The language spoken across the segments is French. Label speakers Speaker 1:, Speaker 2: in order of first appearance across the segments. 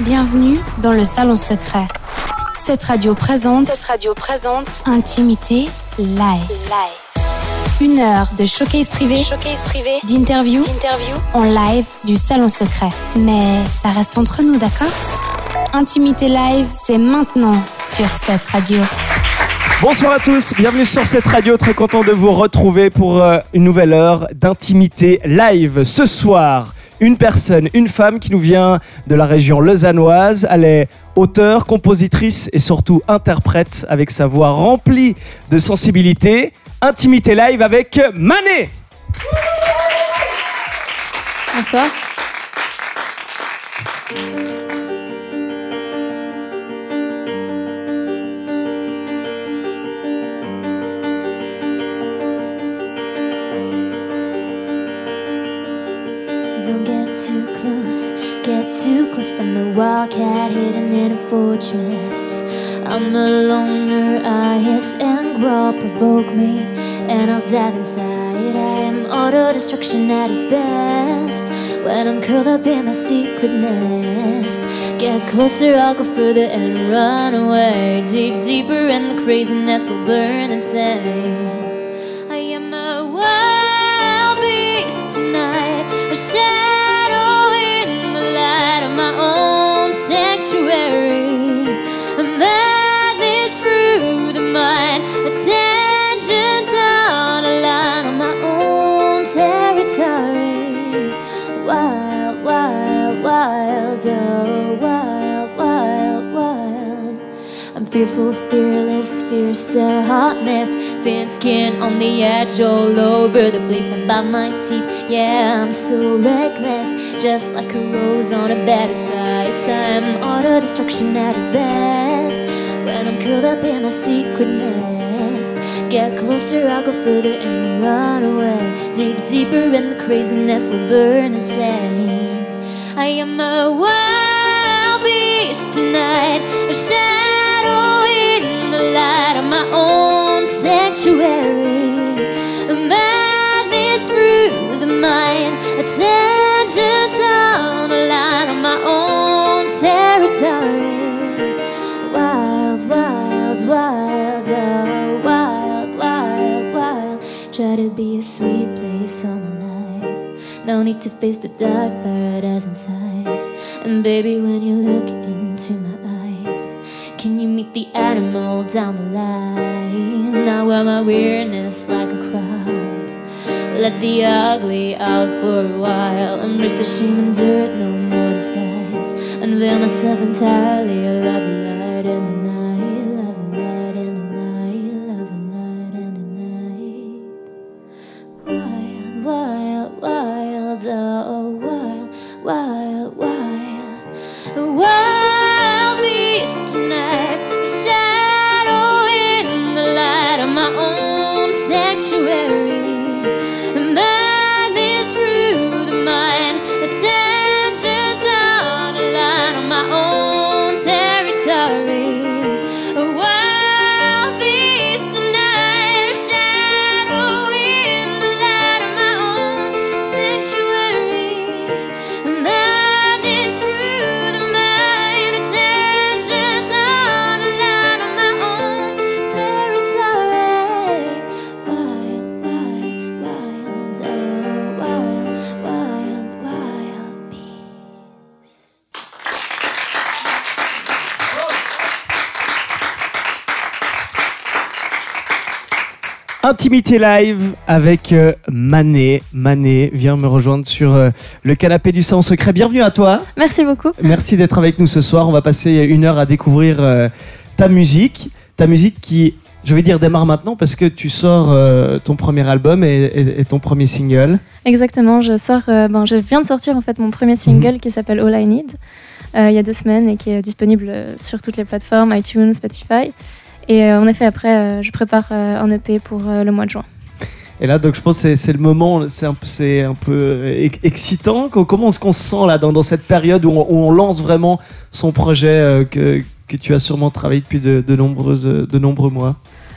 Speaker 1: Bienvenue dans le salon secret. Cette radio présente.
Speaker 2: Cette radio présente.
Speaker 1: Intimité live.
Speaker 2: Live.
Speaker 1: Une heure de showcase privé.
Speaker 2: Showcase privé.
Speaker 1: D'interview.
Speaker 2: Interview.
Speaker 1: En live du salon secret. Mais ça reste entre nous, d'accord? Intimité live, c'est maintenant sur cette radio.
Speaker 3: Bonsoir à tous, bienvenue sur cette radio, très content de vous retrouver pour euh, une nouvelle heure d'intimité live. Ce soir, une personne, une femme qui nous vient de la région lausannoise. Elle est auteure, compositrice et surtout interprète avec sa voix remplie de sensibilité. Intimité live avec Mané.
Speaker 4: Bonsoir.
Speaker 5: Too close. I'm a wildcat hidden in a fortress. I'm a loner, I hiss and growl, provoke me, and I'll dive inside. I am auto destruction at its best. When I'm curled up in my secret nest, get closer, I'll go further and run away. Dig deeper, and the craziness will burn insane. I am a wild beast tonight, a shadow sanctuary. A madness through the mind, a tangent on a line of my own territory. Wild, wild, wild, oh, wild, wild, wild. I'm fearful, fearless, fierce, a hot mess. Thin skin on the edge, all over the place. I'm by my teeth, yeah, I'm so reckless. Just like a rose on a bed I'm auto destruction at its best. When I'm curled up in my secret nest. Get closer, I'll go further and run away. Dig deeper, and the craziness will burn insane. I am a wild beast tonight, a shadow in the light of my own sanctuary. A madness through the mind, Try to be a sweet place on my life. No need to face the dark paradise inside. And baby, when you look into my eyes, can you meet the animal down the line? Now wear my weirdness like a crown. Let the ugly out for a while. Embrace the shame and dirt, no more disguise. Unveil myself entirely. I love a light in the
Speaker 3: Intimité live avec euh, Mané. Mané, viens me rejoindre sur euh, le canapé du salon secret. Bienvenue à toi.
Speaker 4: Merci beaucoup.
Speaker 3: Merci d'être avec nous ce soir. On va passer une heure à découvrir euh, ta musique. Ta musique qui, je vais dire, démarre maintenant parce que tu sors ton premier album et, et- et ton premier single.
Speaker 4: Exactement, je sors, je viens de sortir en fait mon premier single qui s'appelle All I Need euh, il y a deux semaines et qui est disponible sur toutes les plateformes, iTunes, Spotify. Et euh, en effet, après, euh, je prépare euh, un EP pour le mois de juin.
Speaker 3: Et là, donc, je pense que c'est- le moment, c'est un, un peu ex- excitant. Co- Comment est-ce qu'on se sent là dans, dans cette période où on, où on lance vraiment son projet que, que tu as sûrement travaillé depuis de, de nombreuses, de nombreux mois?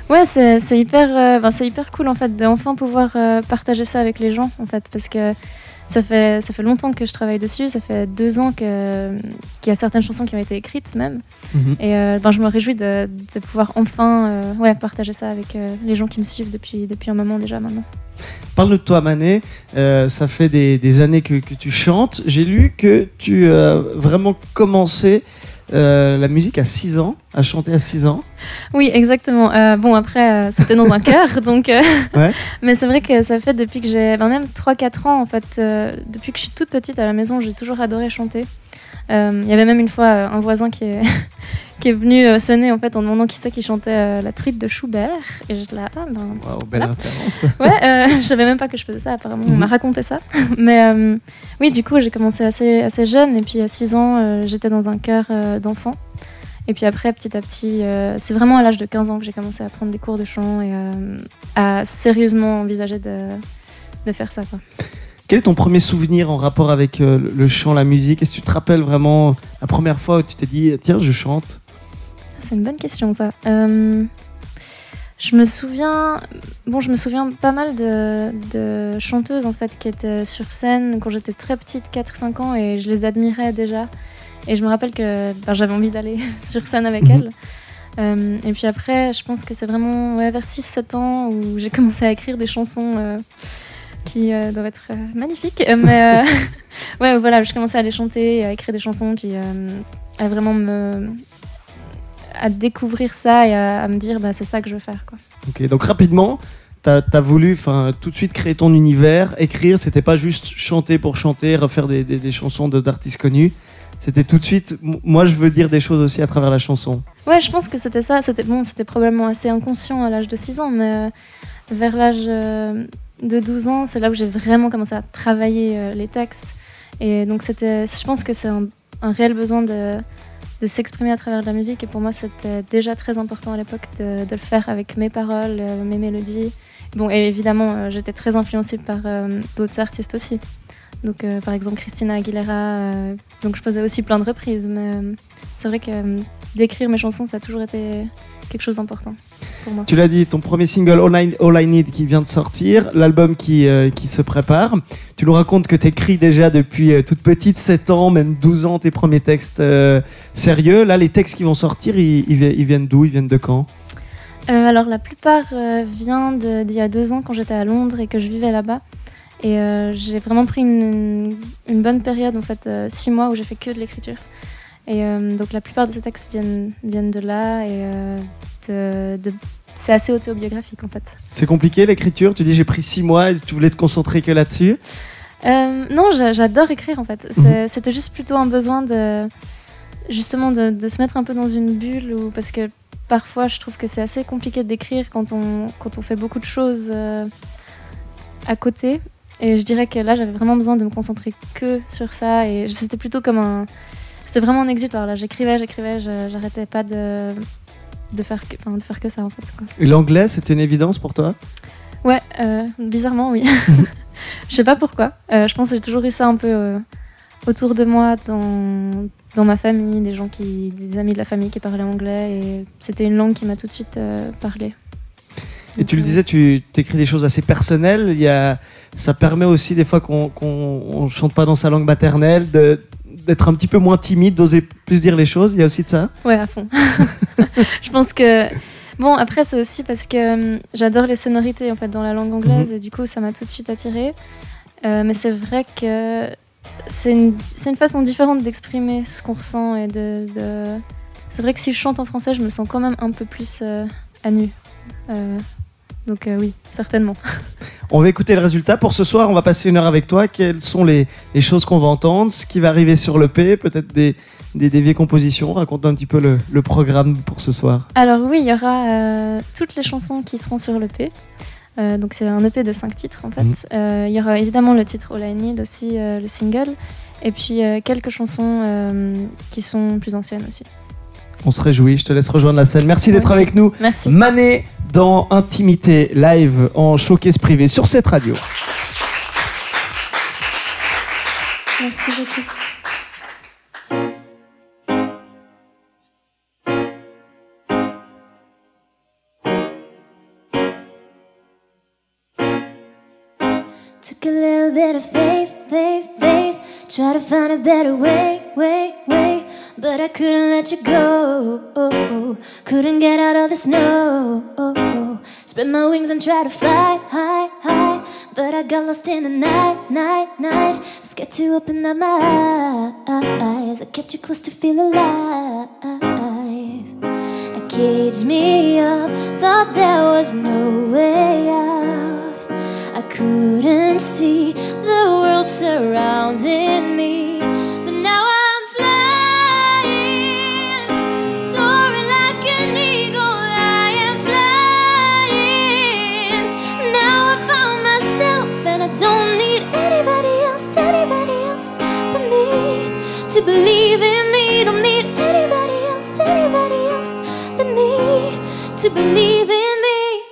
Speaker 4: Ouais, c'est hyper, euh, ben, hyper cool en fait de enfin pouvoir euh, partager ça avec les gens en fait parce que ça fait, ça fait longtemps que je travaille dessus. Ça fait deux ans qu'il y a certaines chansons qui ont été écrites même.
Speaker 3: Mhm.
Speaker 4: Et euh, ben, je me réjouis de, de pouvoir enfin euh, ouais, partager ça avec euh, les gens qui me suivent depuis, depuis un moment déjà maintenant.
Speaker 3: Parle-nous de toi, Mané. Euh, ça fait des, des années que, que tu chantes. J'ai lu que tu as vraiment commencé la musique à 6 ans, à chanter à 6 ans.
Speaker 4: Oui, exactement. Euh, bon, après, euh, c'était dans un chœur, donc. euh,
Speaker 3: Ouais.
Speaker 4: Mais c'est vrai que ça fait depuis que j'ai. ben, même 3-4 ans, en fait. depuis que je suis toute petite à la maison, j'ai toujours adoré chanter. Il y avait même une fois un voisin qui est, qui est venu sonner en fait en demandant qui c'est qui chantait la truite de Schubert. Et j'étais là, ah ben.
Speaker 3: Waouh, belle
Speaker 4: Voilà. Ouais, je savais même pas que je faisais ça, apparemment. On
Speaker 3: Mhm.
Speaker 4: m'a raconté ça. Mais oui, du coup, j'ai commencé assez, assez jeune. Et puis à 6 ans, j'étais dans un chœur d'enfants. Et puis après, petit à petit, euh, c'est vraiment à l'âge de 15 ans que j'ai commencé à prendre des cours de chant et euh, à sérieusement envisager de, de faire ça. Quoi.
Speaker 3: Quel est ton premier souvenir en rapport avec euh, le- chant, la musique? Est-ce que tu te rappelles vraiment la première fois où tu t'es dit tiens, je chante?
Speaker 4: C'est une bonne question, ça. Je me souviens, bon, je me souviens pas mal de, de chanteuses en fait qui étaient sur scène quand j'étais très petite, 4-5 ans, et je les admirais déjà. Et je me rappelle que ben, j'avais envie d'aller sur scène avec
Speaker 3: Mhm.
Speaker 4: elles. Euh, et puis après, je pense que c'est vraiment ouais, vers 6-7 ans où j'ai commencé à écrire des chansons euh, qui euh, doivent être magnifiques. Mais ouais, voilà, je commençais à les chanter, à écrire des chansons, puis à vraiment me, à découvrir ça et à, à me dire bah, c'est ça que je veux faire quoi.
Speaker 3: Ok, donc rapidement, tu as, voulu tout de suite créer ton univers, écrire, c'était pas juste chanter pour chanter, refaire des, des- chansons d'artistes connus. C'était tout de suite, moi je veux dire des choses aussi à travers la chanson.
Speaker 4: Ouais, je pense que c'était ça. C'était bon, c'était probablement assez inconscient à l'âge de 6 ans, mais euh, vers l'âge euh, de 12 ans, c'est là où j'ai vraiment commencé à travailler euh, les textes. Et donc c'était, je pense que c'est un réel besoin de, de s'exprimer à travers de la musique. Et pour moi, c'était déjà très important à l'époque de, de le faire avec mes paroles, euh, mes mélodies. Bon, et évidemment, euh, j'étais très influencée par euh, d'autres artistes aussi. Donc, par exemple, Christina Aguilera. donc, je faisais aussi plein de reprises. Mais c'est vrai que d'écrire mes chansons, ça a toujours été quelque chose d'important pour moi.
Speaker 3: Tu l'as dit, ton premier single All I, All I Need qui vient de sortir, l'album qui, euh, qui se prépare. Tu nous racontes que tu écris déjà depuis euh, toute petite, 7 ans, même 12 ans, tes premiers textes euh, sérieux. Là, les textes qui vont sortir, ils, ils vi- ils viennent d'où Ils viennent de quand?
Speaker 4: Alors la plupart vient d'il y a deux ans quand j'étais à Londres et que je vivais là-bas. Et j'ai vraiment pris une, une bonne période, en fait, six mois où j'ai fait que de l'écriture. Et euh, donc la plupart de ces textes viennent, viennent de là et euh, de- de- c'est assez autobiographique en fait.
Speaker 3: C'est compliqué l'écriture? Tu dis j'ai pris 6 mois et tu voulais te concentrer que là-dessus?
Speaker 4: Euh, non, j'a- j'adore écrire en fait. C'est- C'était juste plutôt un besoin de justement de, de se mettre un peu dans une bulle ou parce que parfois je trouve que c'est assez compliqué d'écrire quand on quand on fait beaucoup de choses à côté. Et je dirais que là j'avais vraiment besoin de me concentrer que sur ça et c'était plutôt comme un c'était vraiment un exutoire là. J'écrivais, j'écrivais, j'arrêtais pas de de faire que, enfin, de faire que ça en fait.
Speaker 3: l'anglais, c'était une évidence pour toi?
Speaker 4: Ouais, euh, bizarrement, oui. je sais pas pourquoi. Euh, je pense que j'ai toujours eu ça un peu euh, autour de moi, dans, dans ma famille, des gens qui, des amis de la famille qui parlaient anglais, et c'était une langue qui m'a tout de suite parlé.
Speaker 3: Et tu le disais, tu écris des choses assez personnelles. Il y a, ça permet aussi des fois qu'on qu'on chante pas dans sa langue maternelle, de- d'être un petit peu moins timide, d'oser plus dire les choses. Il y a aussi de ça.
Speaker 4: Ouais, à fond. je pense que. Bon, après, c'est aussi parce que hum, j'adore les sonorités en fait dans la langue anglaise et du coup, ça m'a tout de suite attirée. Euh, mais c'est vrai que c'est une, une façon différente d'exprimer ce qu'on ressent et de. de- C'est vrai que si je chante en français, je me sens quand même un peu plus euh, à nu. Donc, euh, oui, certainement.
Speaker 3: On va écouter le résultat. Pour ce soir, on va passer une heure avec toi. Quelles sont les, les choses qu'on va entendre Ce qui va arriver sur le P Peut-être des, des, des vieilles compositions Raconte-nous un petit peu le, le programme pour ce soir.
Speaker 4: Alors oui, il y aura euh, toutes les chansons qui seront sur l'EP. Euh, donc c'est un EP de 5 titres en fait. Euh, Il y aura évidemment le titre All I Need aussi, le single. Et puis quelques chansons qui sont plus anciennes aussi.
Speaker 3: On se réjouit. Je te laisse rejoindre la scène. Merci d'être avec nous.
Speaker 4: Merci.
Speaker 3: Mané dans Intimité Live en showcase privé sur cette radio.
Speaker 4: Merci beaucoup.
Speaker 5: Took a little bit of faith faith, faith. Try to find a better way, way, way. But I couldn't let you go. Oh, couldn't get out of the snow. Spread my wings and try to fly high, high. But I got lost in the night, night, night. Scared to open up my eyes. I kept you close to feel alive. I caged me up, thought there was no way out. I couldn't see the world surrounding me. Believe in me. Don't need anybody else, anybody else but me to believe in me.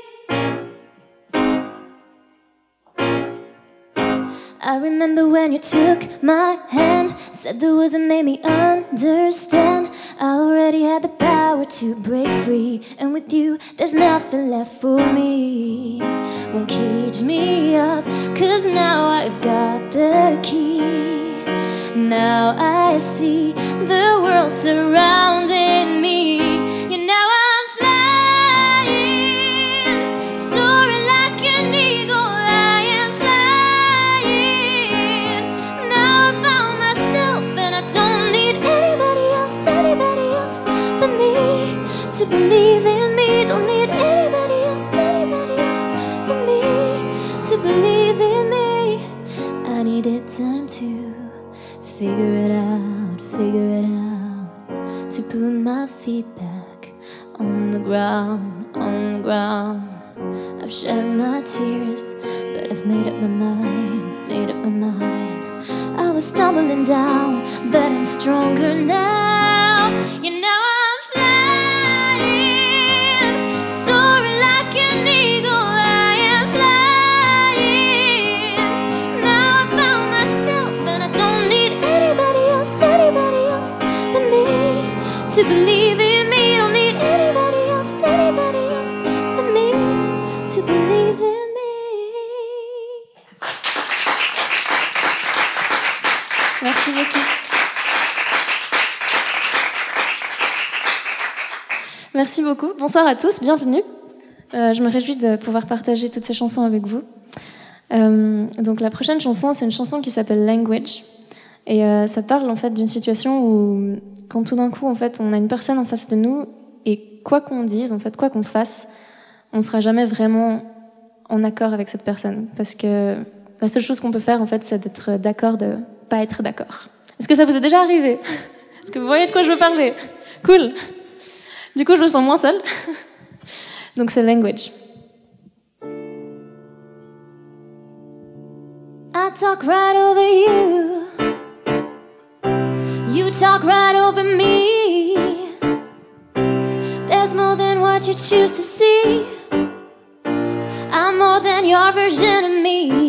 Speaker 5: I remember when you took my hand, said the words that made me understand. I already had the power to break free, and with you, there's nothing left for me. Won't cage me up, cause now I've got the key. Now I see the world surrounding me. Figure it out, figure it out. To put my feet back on the ground, on the ground. I've shed my tears, but I've made up my mind, made up my mind. I was stumbling down, but I'm stronger now.
Speaker 4: Merci beaucoup. Merci beaucoup. Bonsoir à tous, bienvenue. Euh, je me réjouis de pouvoir partager toutes ces chansons avec vous. Euh, donc la prochaine chanson, c'est une chanson qui s'appelle Language. Et euh, ça parle en fait d'une situation où, quand tout d'un coup, en fait, on a une personne en face de nous, et quoi qu'on dise, en fait, quoi qu'on fasse, on sera jamais vraiment en accord avec cette personne. Parce que la seule chose qu'on peut faire, en fait, c'est d'être d'accord être d'accord. Est-ce que ça vous est déjà arrivé Est-ce que vous voyez de quoi je veux parler Cool. Du coup, je me sens moins seule. Donc c'est language.
Speaker 5: I talk right over you. You talk right over me. There's more than what you choose to see. I'm more than your version of me.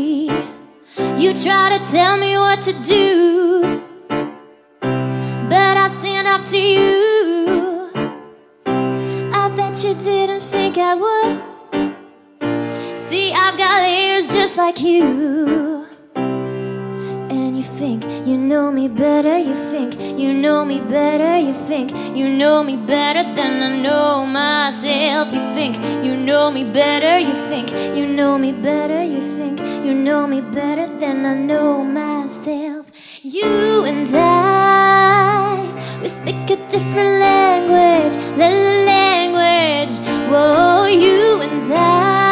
Speaker 5: You try to tell me what to do, but I stand up to you. I bet you didn't think I would. See, I've got ears just like you. And you think you know me better, you think you know me better, you think you know me better than I know myself. You think you know me better, you think you know me better, you think you know me better than I know myself. You and I, we speak a different language, la la language. Whoa, you and I,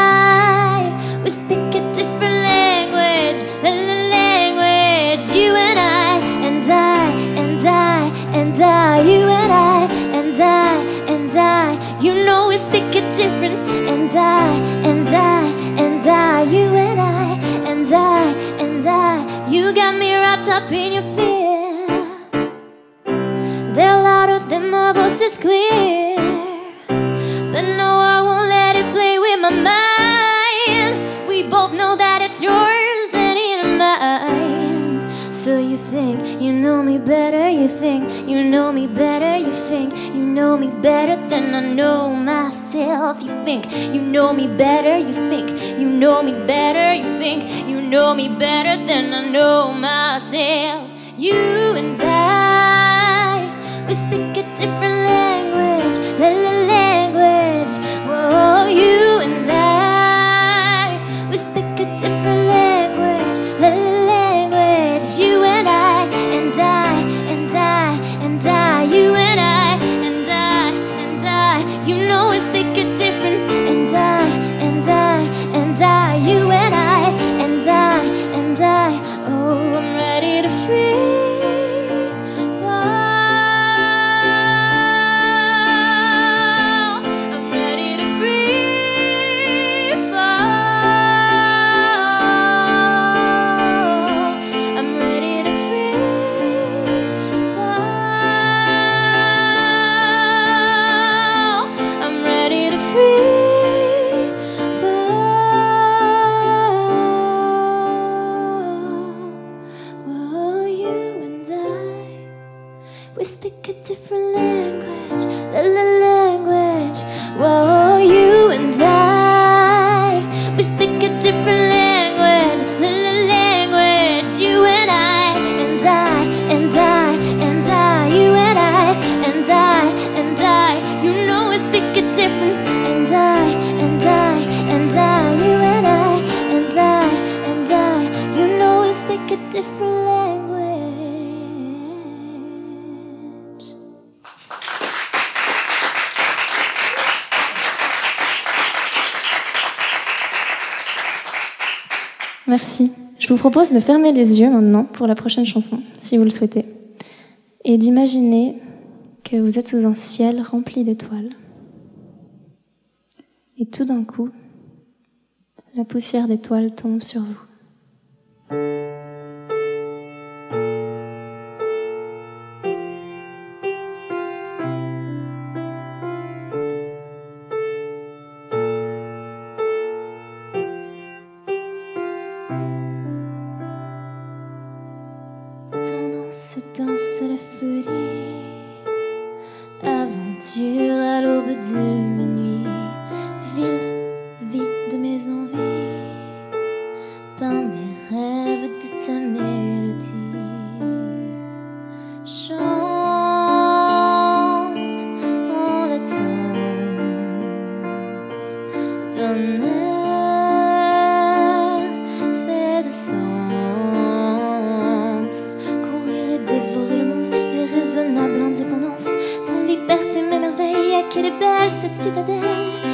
Speaker 5: up in your fear. They're louder than my voice is clear. But no, I won't let it play with my mind. We both know that it's yours and in mine. So you think you know me better, you think you know me better, you think you know me better when I know myself. You think you know me better, you think you know me better, you think you know me better than I know myself. You and I, we speak a different language, la la language. Whoa, you.
Speaker 4: Je vous propose de fermer les yeux maintenant pour la prochaine chanson, si vous le souhaitez, et d'imaginer que vous êtes sous un ciel rempli d'étoiles. Et tout d'un coup, la poussière d'étoiles tombe sur vous.
Speaker 5: 切地で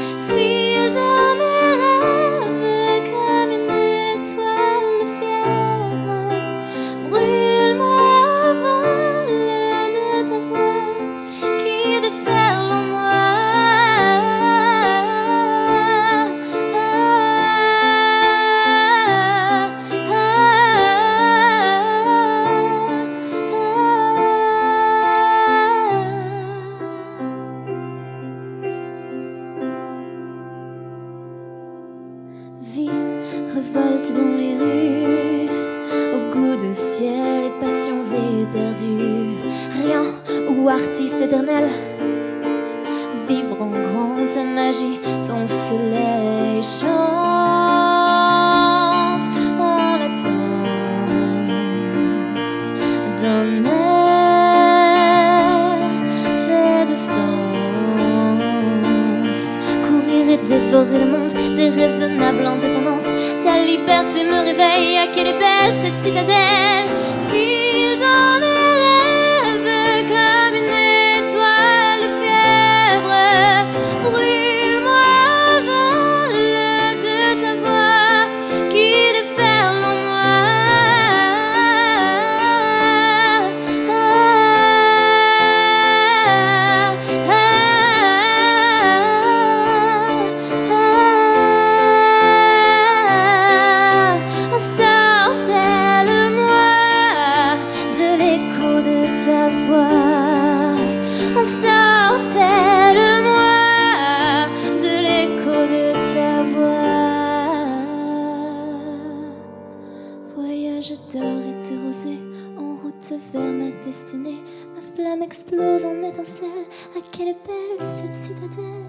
Speaker 5: Voyage d'or et de rosée, en route vers ma destinée.
Speaker 4: Ma flamme explose en étincelle. À quelle est belle cette citadelle!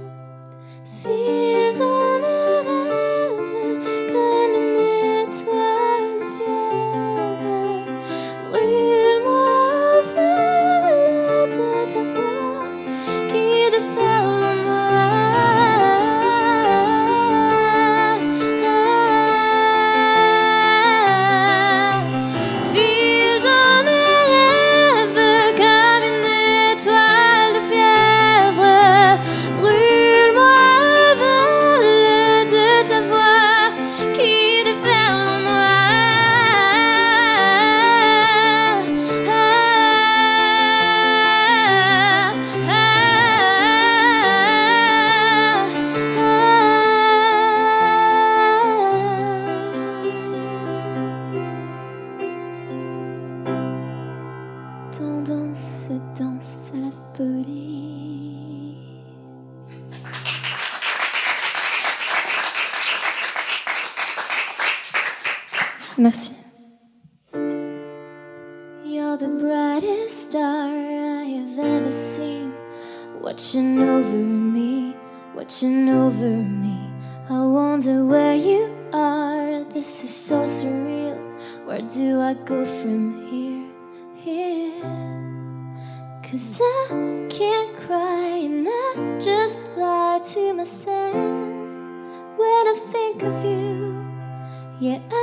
Speaker 4: 也
Speaker 5: 爱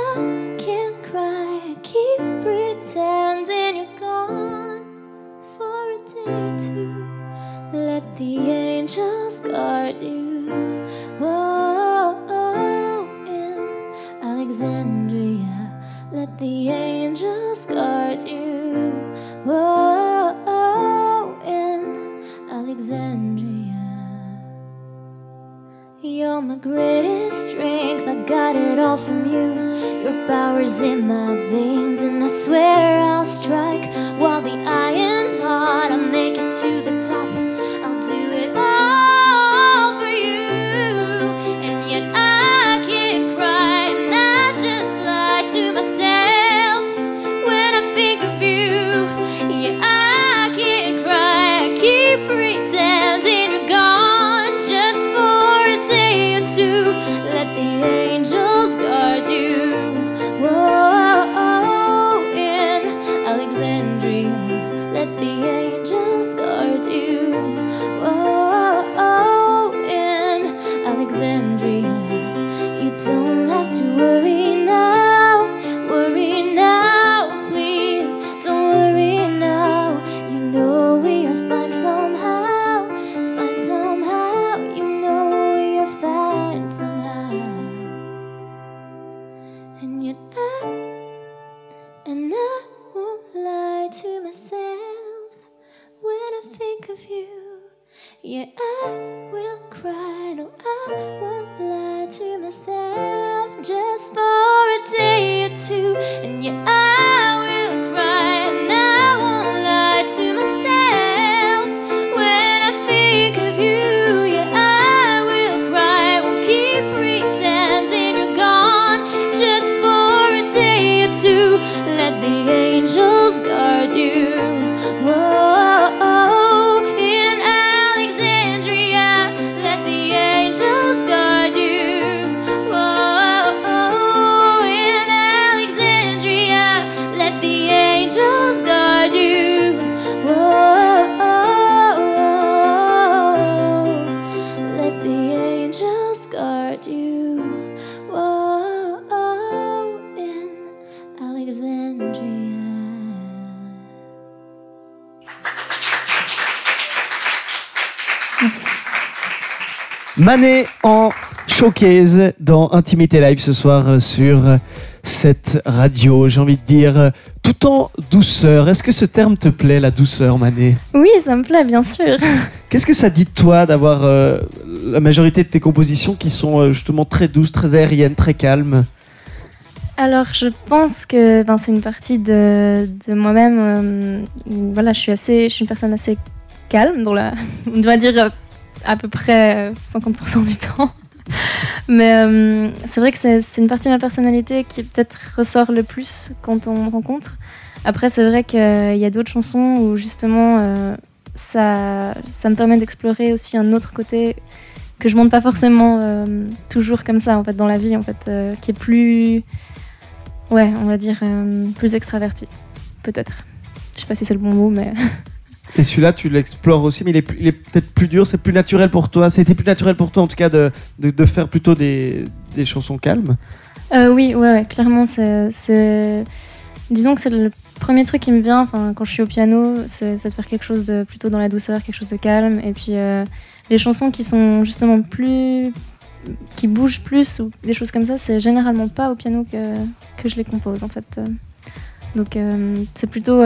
Speaker 3: Manet en showcase dans Intimité Live ce soir sur cette radio, j'ai envie de dire, tout en douceur. Est-ce que ce terme te plaît, la douceur, Manet
Speaker 5: Oui, ça me plaît, bien sûr.
Speaker 3: Qu'est-ce que ça dit de toi d'avoir euh, la majorité de tes compositions qui sont euh, justement très douces, très aériennes, très calmes?
Speaker 5: Alors, je pense que ben, c'est une partie de, moi-même. Euh, voilà, je suis assez, je suis une personne assez calme dans la, on doit dire à peu près 50% du temps. Mais euh, c'est vrai que c'est une partie de ma personnalité qui peut-être ressort le plus quand on me rencontre.
Speaker 4: Après, c'est vrai qu'il euh, y a d'autres chansons où justement euh, ça, ça me permet d'explorer aussi un autre côté que je monte pas forcément toujours comme ça en fait dans la vie en fait, qui est plus, ouais, on va dire plus extraverti, peut-être. Je sais pas si c'est le bon mot, mais
Speaker 3: Et celui-là, tu l'explores aussi, mais il est, peut-être plus dur, c'est plus naturel pour toi. C'était plus naturel pour toi, en tout cas, de, faire plutôt des, chansons calmes.
Speaker 4: Euh, oui, ouais, ouais, clairement, c'est, Disons que c'est le premier truc qui me vient quand je suis au piano, c'est, de faire quelque chose de plutôt dans la douceur, quelque chose de calme. Et puis euh, les chansons qui sont justement plus. qui bougent plus ou des choses comme ça, c'est généralement pas au piano que, je les compose en fait. Euh, Donc c'est plutôt.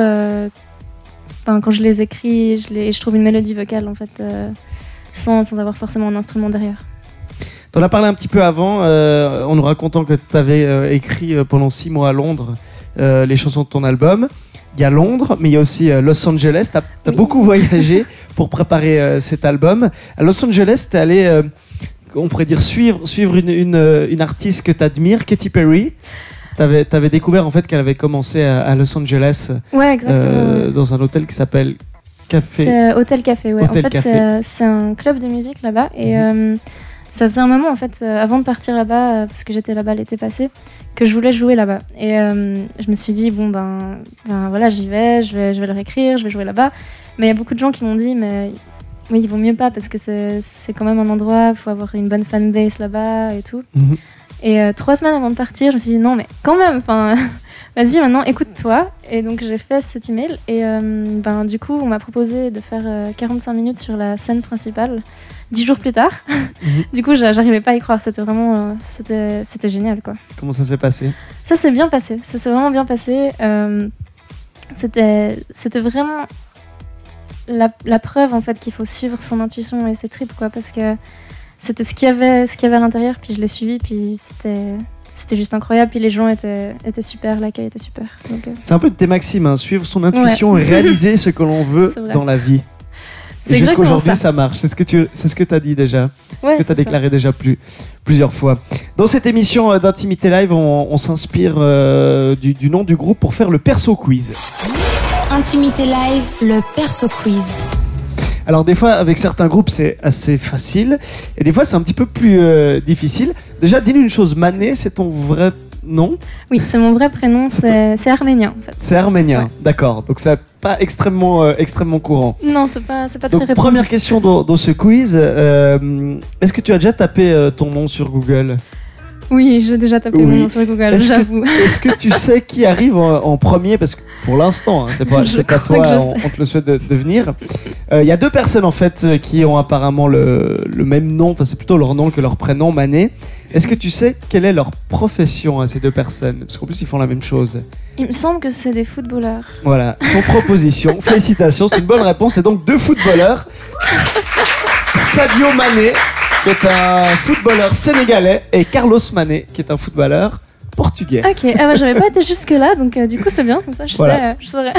Speaker 4: Enfin, quand je les écris, je, les, je trouve une mélodie vocale en fait, euh, sans, sans avoir forcément un instrument derrière.
Speaker 3: T'en as parlé un petit peu avant, euh, en nous racontant que tu avais écrit euh, pendant six mois à Londres euh, les chansons de ton album. Il y a Londres, mais il y a aussi euh, Los Angeles. Tu as,
Speaker 4: Oui.
Speaker 3: beaucoup voyagé pour préparer euh, cet album. À Los Angeles, tu es allé, euh, on pourrait dire, suivre, suivre une, une, euh, une artiste que tu admires, Katy Perry. Tu avais, découvert en fait qu'elle avait commencé à, à Los Angeles
Speaker 4: Ouais, exactement.
Speaker 3: euh, dans un hôtel qui s'appelle Café.
Speaker 4: C'est euh, Hôtel Café, ouais.
Speaker 3: Hôtel
Speaker 4: en fait, c'est, euh, c'est un club de musique là-bas. Et euh, ça faisait un moment, en fait, euh, avant de partir là-bas, euh, parce que j'étais là-bas l'été passé, que je voulais jouer là-bas. Et euh, je me suis dit, bon, ben, ben voilà, j'y vais, je vais, je vais leur écrire, je vais jouer là-bas. Mais il y a beaucoup de gens qui m'ont dit, mais oui, il vaut mieux pas, parce que c'est, c'est quand même un endroit, il faut avoir une bonne fanbase là-bas et tout.
Speaker 3: Mhm.
Speaker 4: Et euh, trois semaines avant de partir, je me suis dit, non, mais quand même, enfin. Vas-y, maintenant, écoute-toi. Et donc, j'ai fait cet email. Et euh, ben, du coup, on m'a proposé de faire euh, 45 minutes sur la scène principale, dix jours plus tard.
Speaker 3: Mhm.
Speaker 4: du coup, j'a- j'arrivais pas à y croire. C'était vraiment. euh, c'était, c'était génial, quoi.
Speaker 3: Comment ça s'est passé?
Speaker 4: Ça s'est bien passé. Ça s'est vraiment bien passé. Euh, c'était, c'était vraiment la, la preuve, en fait, qu'il faut suivre son intuition et ses tripes, quoi. Parce que c'était ce qu'il y avait, ce qu'il y avait à l'intérieur. Puis je l'ai suivi. Puis c'était. C'était juste incroyable, puis les gens étaient, étaient super, l'accueil était super. Donc, euh,
Speaker 3: C'est un peu de tes maximes, hein, suivre son intuition et réaliser ce que l'on veut dans la vie.
Speaker 4: C'est
Speaker 3: Et jusqu'aujourd'hui,
Speaker 4: ça.
Speaker 3: ça marche. C'est ce que tu, c'est ce que as dit déjà.
Speaker 4: ouais,
Speaker 3: ce que tu as
Speaker 4: ça.
Speaker 3: déclaré déjà plus, plusieurs fois. Dans cette émission euh, d'Intimité Live, on, on s'inspire euh, du, du nom du groupe pour faire le perso quiz.
Speaker 1: Intimité live, le perso quiz.
Speaker 3: Alors des fois, avec certains groupes, c'est assez facile, et des fois, c'est un petit peu plus euh, difficile. Déjà, dis-nous une chose, Mané, c'est ton vrai nom?
Speaker 4: Oui, c'est mon vrai prénom, c'est arménien en fait.
Speaker 3: C'est arménien,
Speaker 4: Ouais.
Speaker 3: d'accord. Donc c'est pas extrêmement, euh, extrêmement courant.
Speaker 4: Non, c'est pas, pas très
Speaker 3: Donc
Speaker 4: répandu.
Speaker 3: première question dans, dans ce quiz, euh, est-ce que tu as déjà tapé ton nom sur Google?
Speaker 4: Oui, j'ai déjà tapé
Speaker 3: Oui.
Speaker 4: mon nom sur Google,
Speaker 3: Est-ce que-
Speaker 4: j'avoue.
Speaker 3: Est-ce que tu sais qui arrive en, en premier? Parce que pour l'instant, hein, c'est pas, c'est toi,
Speaker 4: que je
Speaker 3: on, on te le souhaite de devenir. Il y a deux personnes en fait euh, qui ont apparemment le, le même nom, enfin c'est plutôt leur nom que leur prénom, Mané. Est-ce que tu sais quelle est leur profession à ces deux personnes? Parce qu'en plus ils font la même chose.
Speaker 4: Il me semble que c'est des footballeurs.
Speaker 3: Voilà, son proposition. Félicitations, c'est une bonne réponse. C'est donc deux footballeurs. Sadio Mané, qui est un footballeur sénégalais, et Carlos Mané, qui est un footballeur portugais.
Speaker 4: Ok, ah bah, j'avais pas été jusque-là, donc euh, du coup c'est bien, comme ça je,
Speaker 3: Voilà.
Speaker 4: sais, euh, je saurais.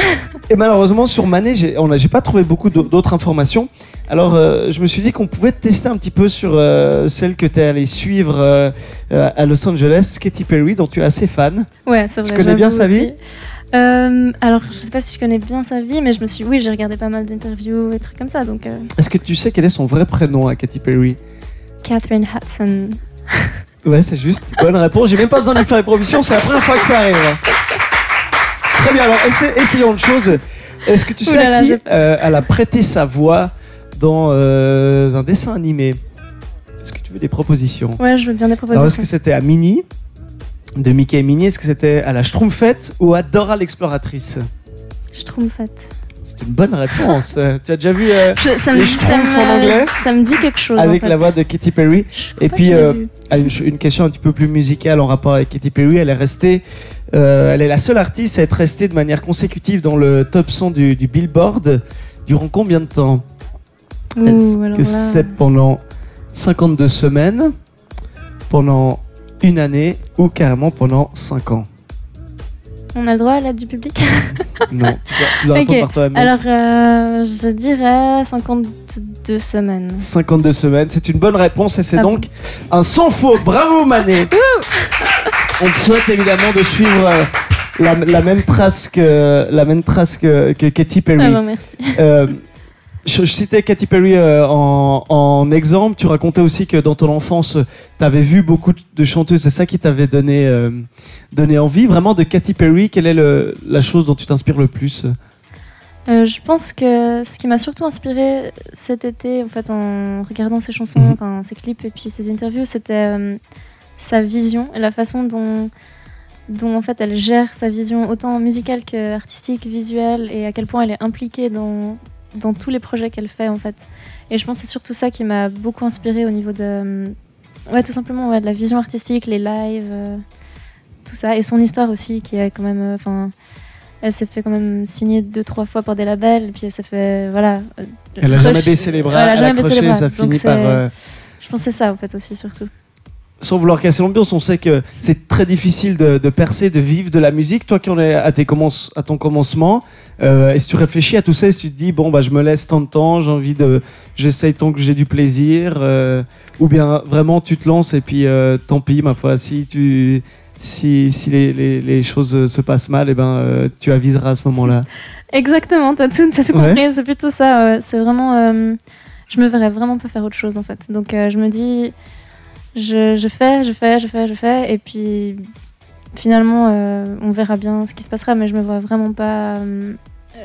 Speaker 3: Et malheureusement, sur Mané, j'ai on a- j'ai pas trouvé beaucoup d'au- d'autres informations. Alors, euh, je me suis dit qu'on pouvait tester un petit peu sur euh, celle que tu es allé suivre à Los Angeles, Katy Perry, dont tu es assez fan.
Speaker 4: Ouais, c'est
Speaker 3: Tu
Speaker 4: vrai.
Speaker 3: connais bien sa vie.
Speaker 4: Euh, alors, je sais pas si je connais bien sa vie, mais je me suis, oui, j'ai regardé pas mal d'interviews et trucs comme ça, donc euh,
Speaker 3: Est-ce que tu sais quel est son vrai prénom à Katy Perry?
Speaker 4: Catherine Hudson.
Speaker 3: Ouais, c'est juste. Bonne réponse. J'ai même pas besoin de lui faire les propositions, c'est la première fois que ça arrive. Très bien, alors essa- essayons une chose. Est-ce que tu sais
Speaker 4: là
Speaker 3: à
Speaker 4: là,
Speaker 3: qui euh, elle a prêté sa voix dans euh, un dessin animé? Est-ce que tu veux des propositions?
Speaker 4: Ouais, je veux bien des
Speaker 3: Alors, est-ce
Speaker 4: propositions.
Speaker 3: que c'était à Minnie, de Mickey et Minnie? Est-ce que c'était à la Schtroumpfette ou à Dora l'exploratrice?
Speaker 4: Schtroumpfette.
Speaker 3: C'est une bonne réponse. Tu as déjà vu euh,
Speaker 4: Je- ça, me,
Speaker 3: Les
Speaker 4: ça,
Speaker 3: en anglais
Speaker 4: ça me dit quelque chose.
Speaker 3: avec
Speaker 4: en
Speaker 3: la voix de Katy Perry Et puis, euh. Ah, une, question un petit peu plus musicale en rapport avec Katy Perry. Elle est restée, euh, elle est la seule artiste à être restée de manière consécutive dans le top 100 du, du Billboard durant combien de temps?
Speaker 4: Ouh,
Speaker 3: que c'est pendant 52 semaines, pendant une année ou carrément pendant 5 ans?
Speaker 4: On a le droit à l'aide du public?
Speaker 3: Non, tu dois, par toi-même.
Speaker 4: Alors, euh, je dirais 52 semaines.
Speaker 3: 52 semaines, c'est une bonne réponse et c'est
Speaker 4: Ah
Speaker 3: donc un sans faute. Bravo Mané On te souhaite évidemment de suivre euh, la, la même trace que la même trace que, que Katy Perry.
Speaker 4: Ah, bon, merci.
Speaker 3: Euh, je, je citais Katy Perry euh, en, en exemple. Tu racontais aussi que dans ton enfance, tu avais vu beaucoup de chanteuses. C'est ça qui t'avait donné, euh, donné envie. Vraiment, de Katy Perry, quelle est le- la chose dont tu t'inspires le plus?
Speaker 4: Euh, je pense que ce qui m'a surtout inspiré cet été, en fait, en regardant ses chansons,
Speaker 3: Mhm.
Speaker 4: enfin ses clips et puis ses interviews, c'était sa vision et la façon dont, dont en fait elle gère sa vision autant musicale que artistique, visuelle et à quel point elle est impliquée dans, dans tous les projets qu'elle fait en fait. Et je pense que c'est surtout ça qui m'a beaucoup inspiré au niveau de, euh, ouais, tout simplement ouais, de la vision artistique, les lives, euh, tout ça et son histoire aussi qui est quand même, euh, enfin. elle s'est fait quand même signer deux trois fois par des labels et puis elle s'est fait voilà euh,
Speaker 3: Elle a jamais baissé les bras, elle a
Speaker 4: jamais baissé
Speaker 3: accroché,
Speaker 4: les bras.
Speaker 3: ça
Speaker 4: Donc
Speaker 3: finit par.
Speaker 4: je c'est ça en fait aussi surtout
Speaker 3: sans vouloir casser l'ambiance, on sait que c'est très difficile de, de percer, de vivre de la musique. Toi qui en es à, tes commence- à ton commencement, euh, est-ce que tu réfléchis à tout ça? Est-ce que tu te dis, bon, bah, je me laisse tant de temps, j'ai envie de. J'essaye tant que j'ai du plaisir euh, Ou bien vraiment tu te lances et puis euh, tant pis, ma foi, si, tu, si, si les, les- les choses se passent mal, eh ben, euh, tu aviseras à ce moment-là.
Speaker 4: exactement t'as tout, t'as tout
Speaker 3: Ouais.
Speaker 4: compris c'est plutôt ça c'est vraiment je me verrais vraiment pas faire autre chose en fait donc je me dis je, fais je fais je fais je fais et puis finalement euh, on verra bien ce qui se passera mais je me vois vraiment pas euh,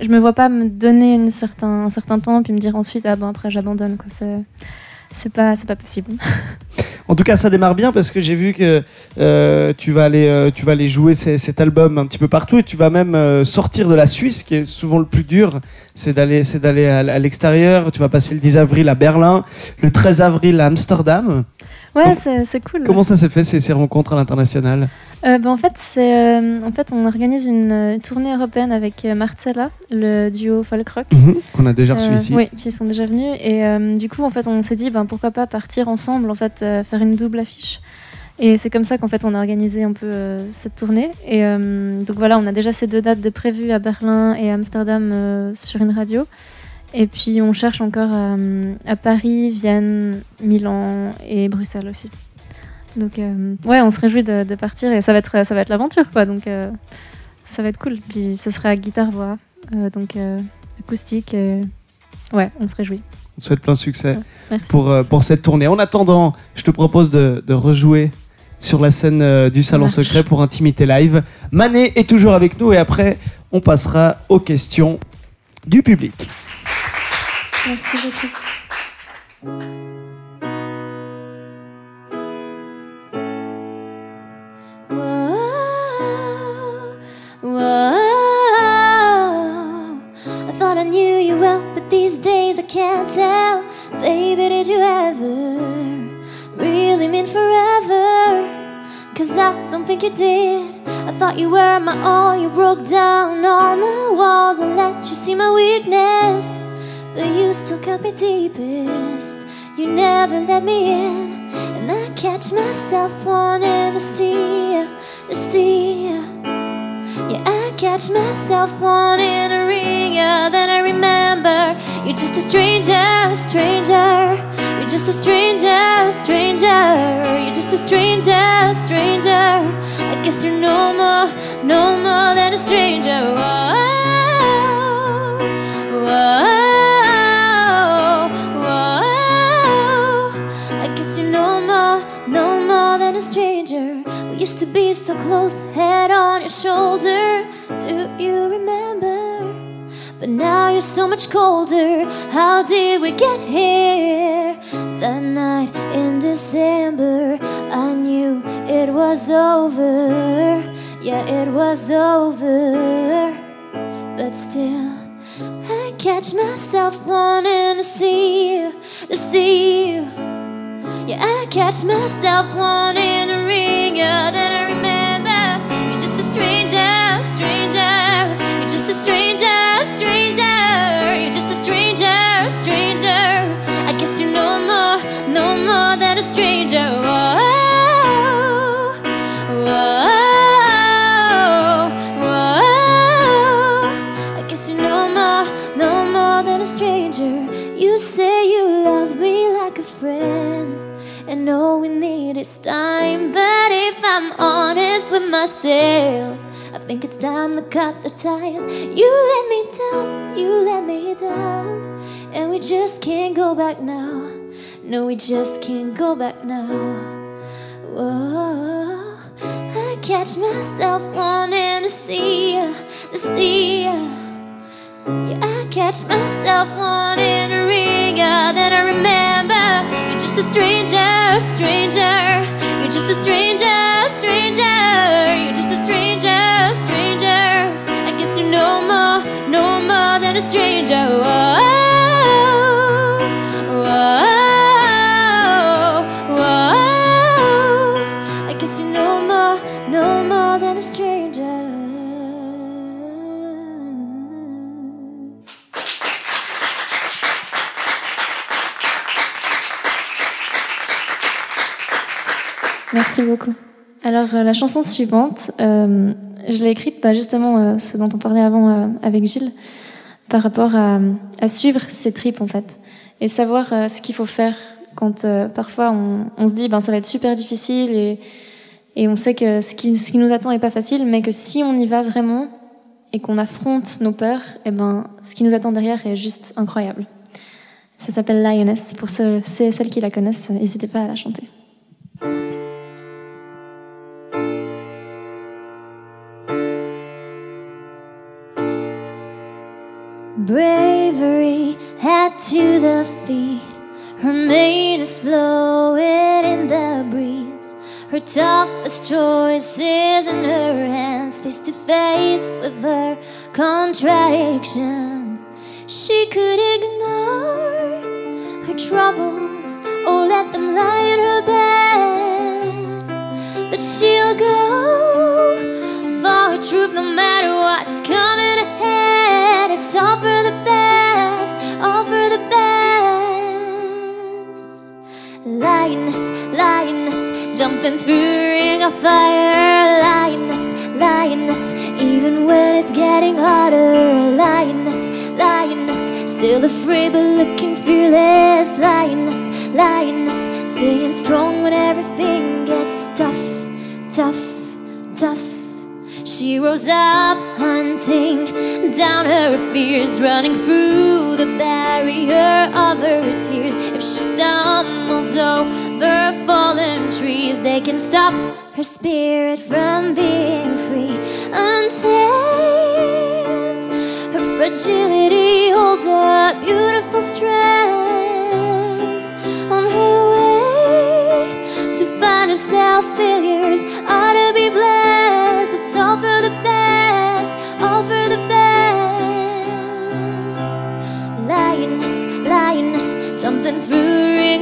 Speaker 4: je me vois pas me donner une certain, un certain temps puis me dire ensuite ah bon après j'abandonne quoi c'est c'est pas c'est pas possible
Speaker 3: En tout cas, ça démarre bien parce que j'ai vu que euh, tu, vas aller, tu vas aller jouer cet album un petit peu partout et tu vas même sortir de la Suisse, qui est souvent le plus dur. C'est d'aller, c'est d'aller à l'extérieur. Tu vas passer le 10 avril à Berlin, le 13 avril à Amsterdam.
Speaker 4: Ouais c'est cool
Speaker 3: Comment ça s'est fait ces, ces rencontres à l'international?
Speaker 4: Euh, ben, en fait, euh, en fait on organise une euh, tournée européenne avec euh, Marcella, le duo folk rock.
Speaker 3: Qu'on a déjà reçu
Speaker 4: Euh,
Speaker 3: ici.
Speaker 4: Oui, qui sont déjà venus. Et du coup, en fait, on s'est dit, ben, pourquoi pas partir ensemble, en fait, faire une double affiche. Et c'est comme ça qu'en fait, on a organisé un peu euh, cette tournée. Et euh, donc voilà, on a déjà ces deux dates de prévues à Berlin et à Amsterdam euh, sur une radio. Et puis, on cherche encore à, à Paris, Vienne, Milan et Bruxelles aussi. Donc, euh, ouais, on se réjouit de, de partir et ça va être, ça va être l'aventure, quoi. Donc, euh, ça va être cool. Puis, ce sera guitare-voix, euh, donc euh, acoustique. Et... Ouais, on se réjouit.
Speaker 3: On te souhaite plein succès
Speaker 4: Merci.
Speaker 3: pour, euh, pour cette tournée. En attendant, je te propose de, de rejouer sur la scène euh, du Salon
Speaker 4: Marche.
Speaker 3: Secret pour Intimité Live. Mané est toujours avec nous et après, on passera aux questions du public.
Speaker 5: Whoa, whoa. I thought I knew you well, but these days I can't tell. Baby, did you ever really mean forever? Cause I don't think you did. I thought you were my all. You broke down all my walls and let you see my weakness. But you still cut me deepest. You never let me in. And I catch myself wanting to see you, to see you. Yeah, I catch myself wanting to ring you. Then I remember you're just a stranger, stranger. You're just a stranger, stranger. You're just a stranger, stranger. I guess you're no more, no more than a stranger. Whoa, whoa. Close, head on your shoulder. Do you remember? But now you're so much colder. How did we get here? That night in December, I knew it was over. Yeah, it was over. But still, I catch myself wanting to see you, to see you. Yeah, I catch myself wanting to ring you. Then I remember stranger, stranger. You're just a stranger, stranger. I guess you're no more, no more than a stranger. Whoa, whoa, whoa. I guess you're no more, no more than a stranger. You say you love me like a friend. And all we need is time. But if I'm honest with myself, think it's time to cut the ties. You let me down, you let me down, and we just can't go back now. No, we just can't go back now. Whoa, I catch myself wanting to see you, to see you. Yeah, I catch myself wanting to ring ya. Then I remember you're just a stranger, stranger. You're just a stranger, stranger. You're just a stranger, stranger. I guess you're no more, no more than a stranger. Whoa,
Speaker 4: Merci beaucoup. Alors, euh, la chanson suivante, euh, je l'ai écrite bah, justement euh, ce dont on parlait avant euh, avec Gilles, par rapport à, à suivre ses tripes en fait, et savoir euh, ce qu'il faut faire quand euh, parfois on, on se dit ben ça va être super difficile et, et on sait que ce qui, ce qui nous attend est pas facile, mais que si on y va vraiment et qu'on affronte nos peurs, et ben ce qui nous attend derrière est juste incroyable. Ça s'appelle Lioness. Pour ceux, celles qui la connaissent, n'hésitez pas à la chanter.
Speaker 5: Bravery head to the feet. Her mane is flowing in the breeze. Her toughest choices in her hands, face to face with her contradictions. She could ignore her troubles or let them lie in her bed. But she'll go for her truth no matter what's coming. It's all for the best, all for the best. Lioness, lioness, jumping through a ring of fire. Lioness, lioness, even when it's getting harder. Lioness, lioness, still afraid but looking fearless. Lioness, lioness, staying strong when everything gets tough, tough, tough. She rose up, hunting down her fears, running through the barrier of her tears. If she stumbles over fallen trees, they can stop her spirit from being free. Untamed, her fragility holds a beautiful strength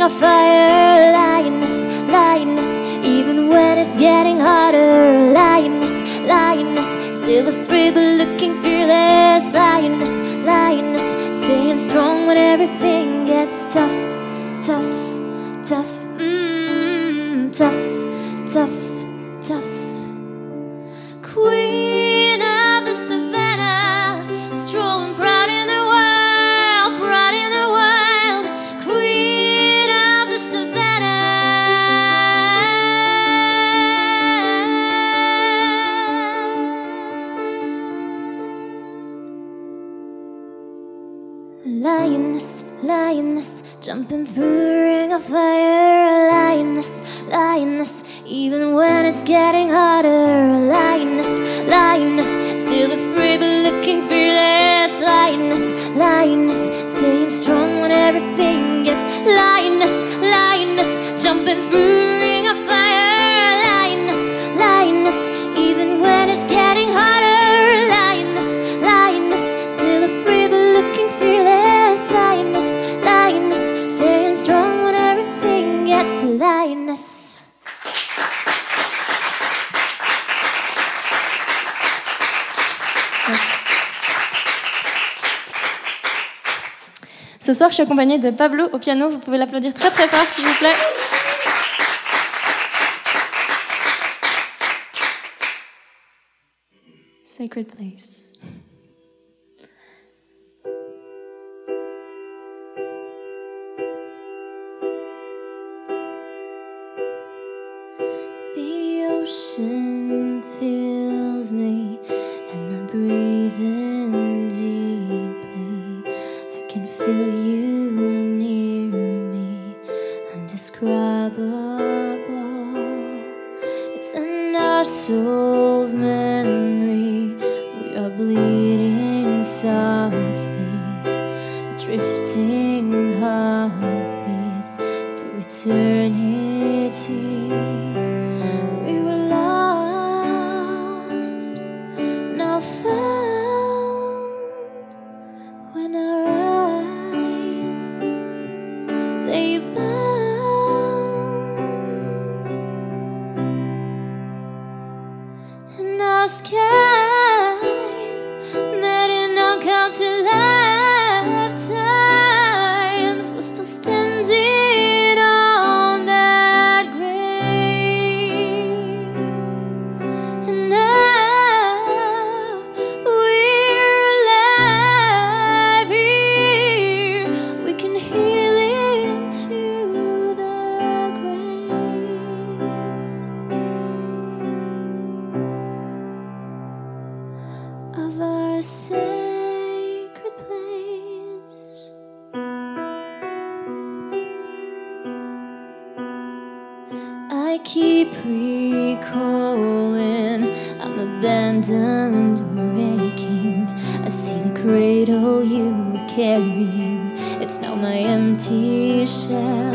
Speaker 5: a fire. Lioness, lioness, even when it's getting harder. Lioness, lioness, still afraid but looking fearless. Lioness, lioness, staying strong when everything
Speaker 4: Ce soir, je suis accompagnée de Pablo au piano. Vous pouvez l'applaudir très très fort, s'il vous plaît. Sacred Place.
Speaker 5: Keep recalling I'm abandoned, breaking. I see the cradle you were carrying. It's now my empty shell.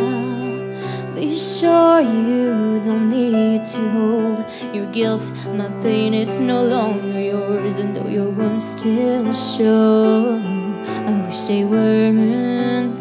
Speaker 5: Be sure you don't need to hold your guilt, my pain. It's no longer yours, and though your wounds still show, I wish they weren't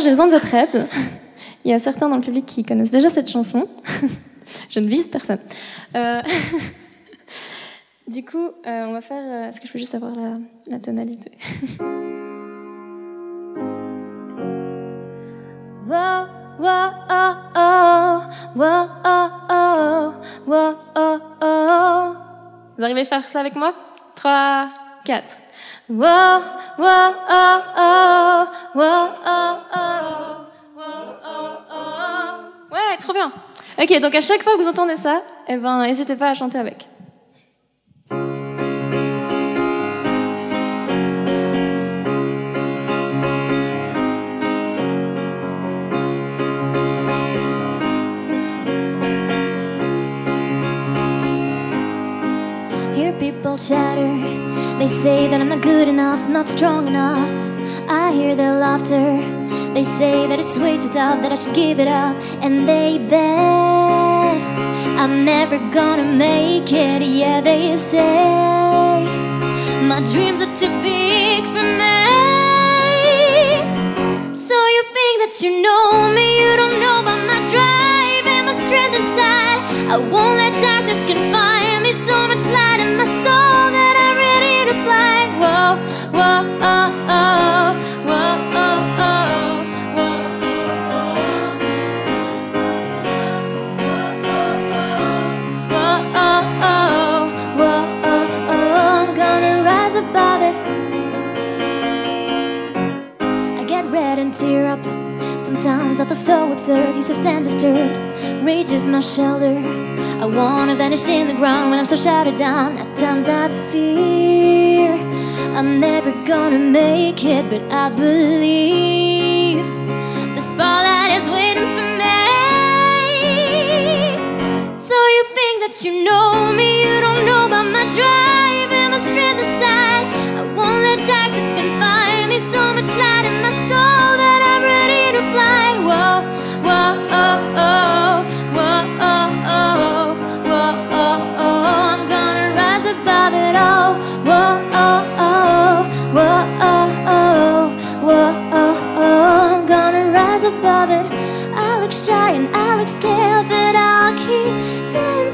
Speaker 4: j'ai besoin de votre aide. Il y a certains dans le public qui connaissent déjà cette chanson. Je ne vise personne. Euh, Du coup, euh, on va faire. euh, Est-ce que je peux juste avoir la, tonalité? Vous arrivez à faire ça avec moi? 3, 4.
Speaker 5: Oh, oh, oh, oh, oh, oh.
Speaker 4: Ouais, trop bien. Ok, donc à chaque fois que vous entendez ça, eh ben, n'hésitez pas à chanter avec.
Speaker 5: People chatter. They say that I'm not good enough, not strong enough. I hear their laughter. They say that it's way too tough, that I should give it up. And they bet I'm never gonna make it. Yeah, they say my dreams are too big for me. So you think that you know me, you don't know about my drive and my strength inside. I won't let darkness confine me. So much light in my soul tear up. Sometimes I feel so absurd, useless and disturbed. Rage is my shelter. I wanna vanish in the ground when I'm so shattered down. At times I fear I'm never gonna make it, but I believe the spotlight is waiting for me. So you think that you know me, you don't know about my drive it. I look shy and I look scared, but I'll keep dancing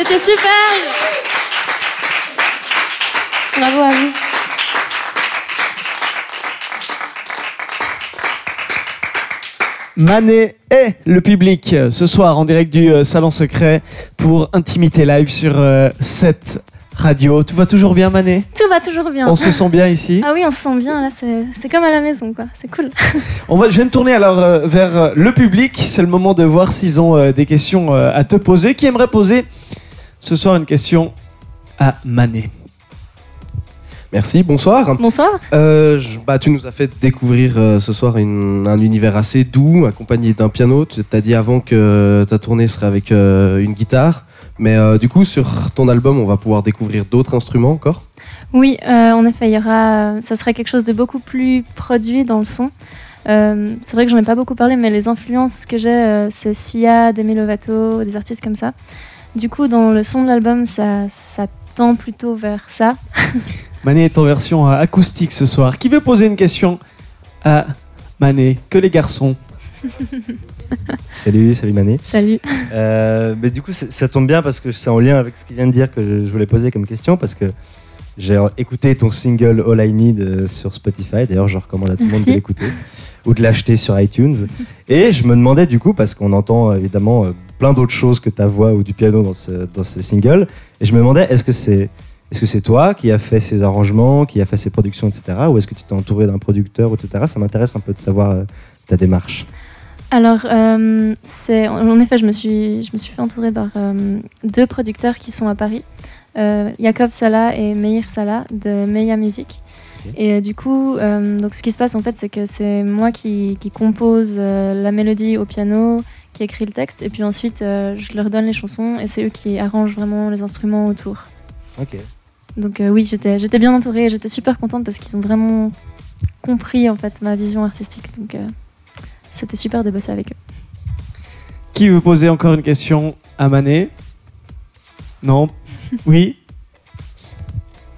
Speaker 4: étiez super Bravo à vous.
Speaker 3: Manet et le public euh, ce soir en direct du euh, Salon Secret pour Intimité Live sur euh, cette radio. Tout va toujours bien Manet
Speaker 4: Tout va toujours bien.
Speaker 3: On se sent bien ici?
Speaker 4: Ah oui, on se sent bien là, c'est comme à la maison quoi, c'est cool.
Speaker 3: On va, je vais me tourner alors euh, vers euh, le public. C'est le moment de voir s'ils ont des questions à te poser. Qui aimerait poser ce soir une question à Manet
Speaker 6: Merci, bonsoir.
Speaker 4: Bonsoir.
Speaker 6: Euh, je- bah, tu nous as fait découvrir euh, ce soir une- un univers assez doux, accompagné d'un piano. Tu t'as dit avant que ta tournée serait avec euh, une guitare. Mais euh, du coup, sur ton album, on va pouvoir découvrir d'autres instruments encore?
Speaker 4: Oui, euh, en effet, il y aura, ça serait quelque chose de beaucoup plus produit dans le son. Euh, c'est vrai que j'en ai pas beaucoup parlé, mais les influences que j'ai, euh, c'est Sia, Demi Lovato, des artistes comme ça. Du coup, dans le son de l'album, ça, ça tend plutôt vers ça.
Speaker 3: Manet est en version euh, acoustique ce soir. Qui veut poser une question à Manet Que les garçons.
Speaker 7: Salut, salut Mané.
Speaker 4: Salut.
Speaker 7: Euh, mais du coup, ça tombe bien parce que c'est en lien avec ce qu'il vient de dire que je, je voulais poser comme question parce que J'ai écouté ton single All I Need euh, sur Spotify. D'ailleurs, je recommande à tout le monde de l'écouter ou de l'acheter sur iTunes. Et je me demandais du coup, parce qu'on entend euh, évidemment euh, plein d'autres choses que ta voix ou du piano dans ce, dans ce single, et je me demandais est-ce que c'est est-ce que c'est toi qui a fait ces arrangements, qui a fait ces productions, etc. Ou est-ce que tu t'es entouré d'un producteur, etc. Ça m'intéresse un peu de savoir ta démarche.
Speaker 4: Alors, euh, c'est, en effet, je me suis, je me suis fait entourer par euh, deux producteurs qui sont à Paris, euh, Jacob Sala et Meir Sala de Meia Music. Et euh, du coup, euh, donc ce qui se passe en fait, c'est que c'est moi qui, qui compose euh, la mélodie au piano, qui écrit le texte, et puis ensuite je leur donne les chansons et c'est eux qui arrangent vraiment les instruments autour.
Speaker 7: Ok.
Speaker 4: Donc oui, j'étais, j'étais bien entourée, et j'étais super contente parce qu'ils ont vraiment compris en fait ma vision artistique. Donc c'était super de bosser avec eux.
Speaker 3: Qui veut poser encore une question à Mané? Non? Oui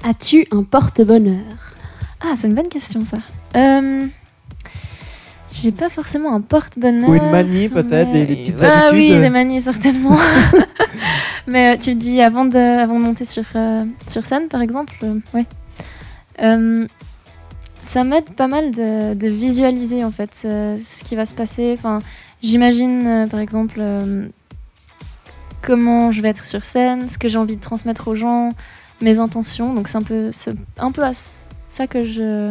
Speaker 8: As-tu un porte-bonheur?
Speaker 4: Ah, c'est une bonne question ça. Euh, J'ai pas forcément un porte-bonheur.
Speaker 3: Ou une manie, peut-être,
Speaker 4: mais-
Speaker 3: des- des petites
Speaker 4: ah,
Speaker 3: habitudes.
Speaker 4: oui, des manies certainement. mais euh, tu me dis avant de, avant de monter sur, euh, sur scène par exemple euh, Ouais. Euh, ça m'aide pas mal de, de visualiser en fait euh, ce qui va se passer. Enfin, J'imagine euh, par exemple euh, comment je vais être sur scène, ce que j'ai envie de transmettre aux gens, mes intentions. Donc c'est un peu, un peu à ça que je.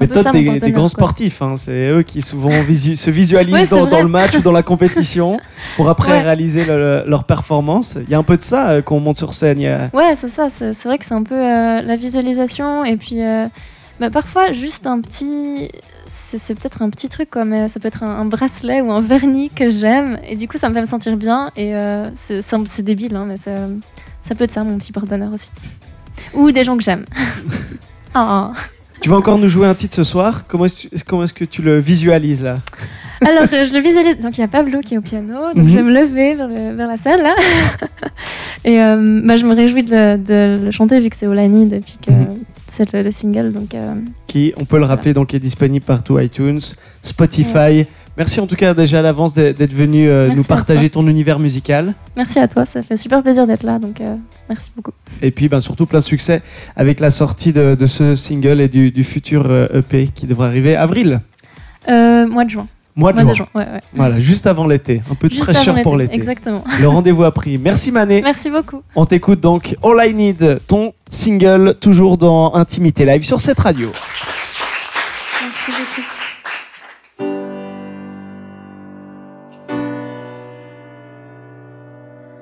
Speaker 3: Mais toi,
Speaker 4: ça,
Speaker 3: des, grands
Speaker 4: quoi.
Speaker 3: sportifs, hein, c'est eux qui souvent visu- se visualisent dans, le match ou dans la compétition pour après
Speaker 4: Ouais.
Speaker 3: réaliser le- leur performance. Il y a un peu de ça euh, quand on monte sur scène. a-
Speaker 4: Ouais, c'est ça. C'est c'est vrai que c'est un peu euh, la visualisation et puis euh, bah, parfois juste un petit. C'est peut-être un petit truc quoi, mais ça peut être un, un bracelet ou un vernis que j'aime et du coup ça me fait me sentir bien et euh, c'est- débile, hein, mais ça, ça peut être ça mon petit porte-bonheur aussi. Ou des gens que j'aime. Ah.
Speaker 3: Tu vas encore nous jouer un titre ce soir? Comment est-ce est-ce que tu le visualises là?
Speaker 4: Alors euh, je le visualise. Donc il y a Pablo qui est au piano, donc
Speaker 3: Mhm.
Speaker 4: je vais me lever vers, le- vers la scène là. Et euh, bah, je me réjouis de le, de le chanter vu que c'est Olanid et puis que
Speaker 3: Mhm.
Speaker 4: c'est le, le single. Donc euh,
Speaker 3: qui, on peut le rappeler, donc est disponible partout iTunes, Spotify. Merci en tout cas déjà à l'avance d'être venu euh, nous partager ton univers musical.
Speaker 4: merci à toi, ça fait super plaisir d'être là. Donc merci beaucoup.
Speaker 3: Et puis ben, surtout plein de succès avec la sortie de, de ce single et du, du futur EP qui devrait arriver avril,
Speaker 4: mois de juin.
Speaker 3: Mois de
Speaker 4: Mois
Speaker 3: juin.
Speaker 4: de juin. Ouais, ouais.
Speaker 3: Voilà, juste avant l'été. Un peu de
Speaker 4: Juste
Speaker 3: fraîcheur pour
Speaker 4: l'été. Exactement.
Speaker 3: Le rendez-vous a pris. Merci Mané.
Speaker 4: Merci beaucoup.
Speaker 3: On t'écoute donc All I Need, ton single, toujours dans Intimité Live sur cette radio.
Speaker 4: Merci beaucoup.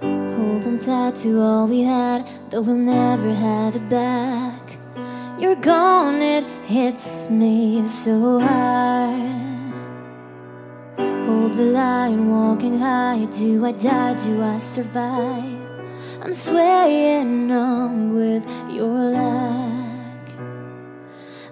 Speaker 5: Hold on tight to all we had, though we'll never have it back. You're gone, it hits me so hard. Hold the line, walking high. Do I die? Do I survive? I'm swaying on with your lack.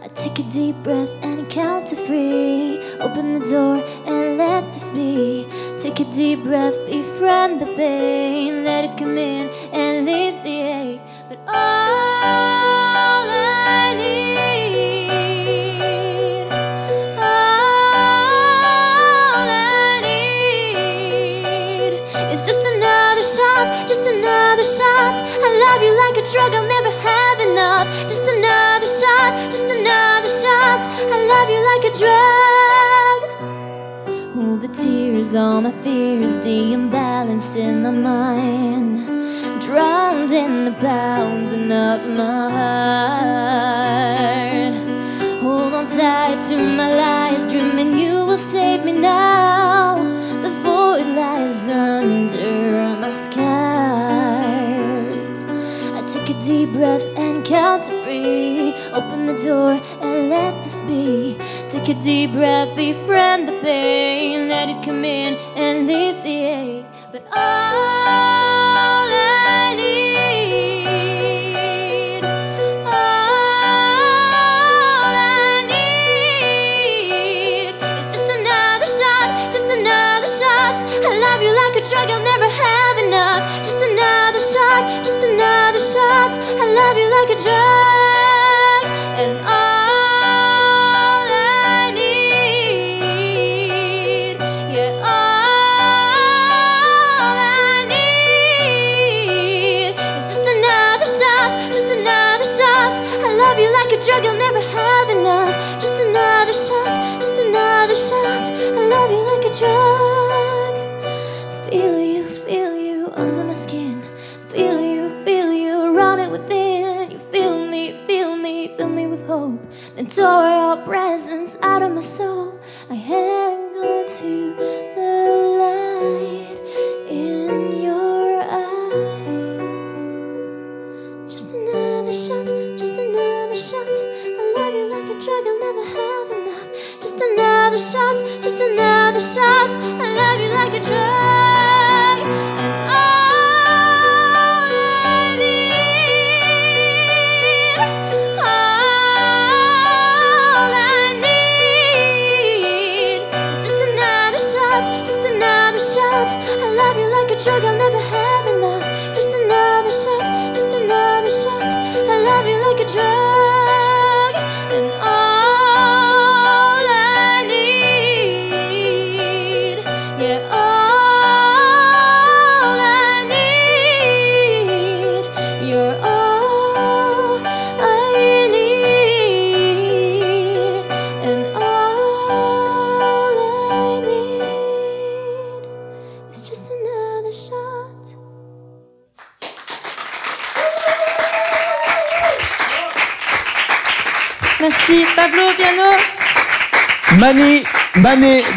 Speaker 5: I take a deep breath and count to three. Open the door and let this be. Take a deep breath, befriend the pain. Let it come in and leave the ache. But all I need, I love you like a drug, I'll never have enough. Just another shot, just another shot. I love you like a drug. Hold the tears, all my fears, the imbalance in my mind. Drowned in the pounding of my heart. Hold on tight to my lies, dreaming you will save me now. Breath and count to three. Open the door and let this be. Take a deep breath, befriend the pain. Let it come in and leave the ache. But all love you like a drug,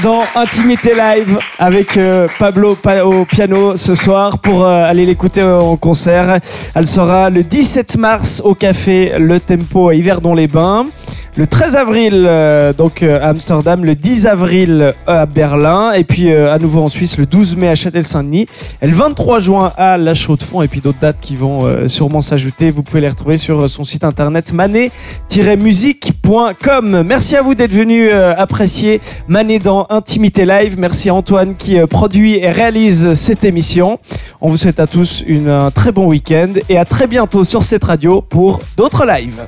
Speaker 3: Dans Intimité Live avec euh, Pablo pa- au piano ce soir pour euh, aller l'écouter en concert. Elle sera le 17 mars au café Le Tempo à Yverdon-les-Bains. Le 13 avril, euh, donc euh, à Amsterdam, le 10 avril euh, à Berlin, et puis à nouveau en Suisse le 12 mai à Châtel-Saint-Denis, et le 23 juin à La Chaux-de-Fonds, et puis d'autres dates qui vont sûrement s'ajouter. Vous pouvez les retrouver sur son site internet mané-musique.com. Merci à vous d'être venus apprécier Mané dans Intimité Live. Merci à Antoine qui produit et réalise cette émission. On vous souhaite à tous une, un très bon week-end et à très bientôt sur cette radio pour d'autres lives.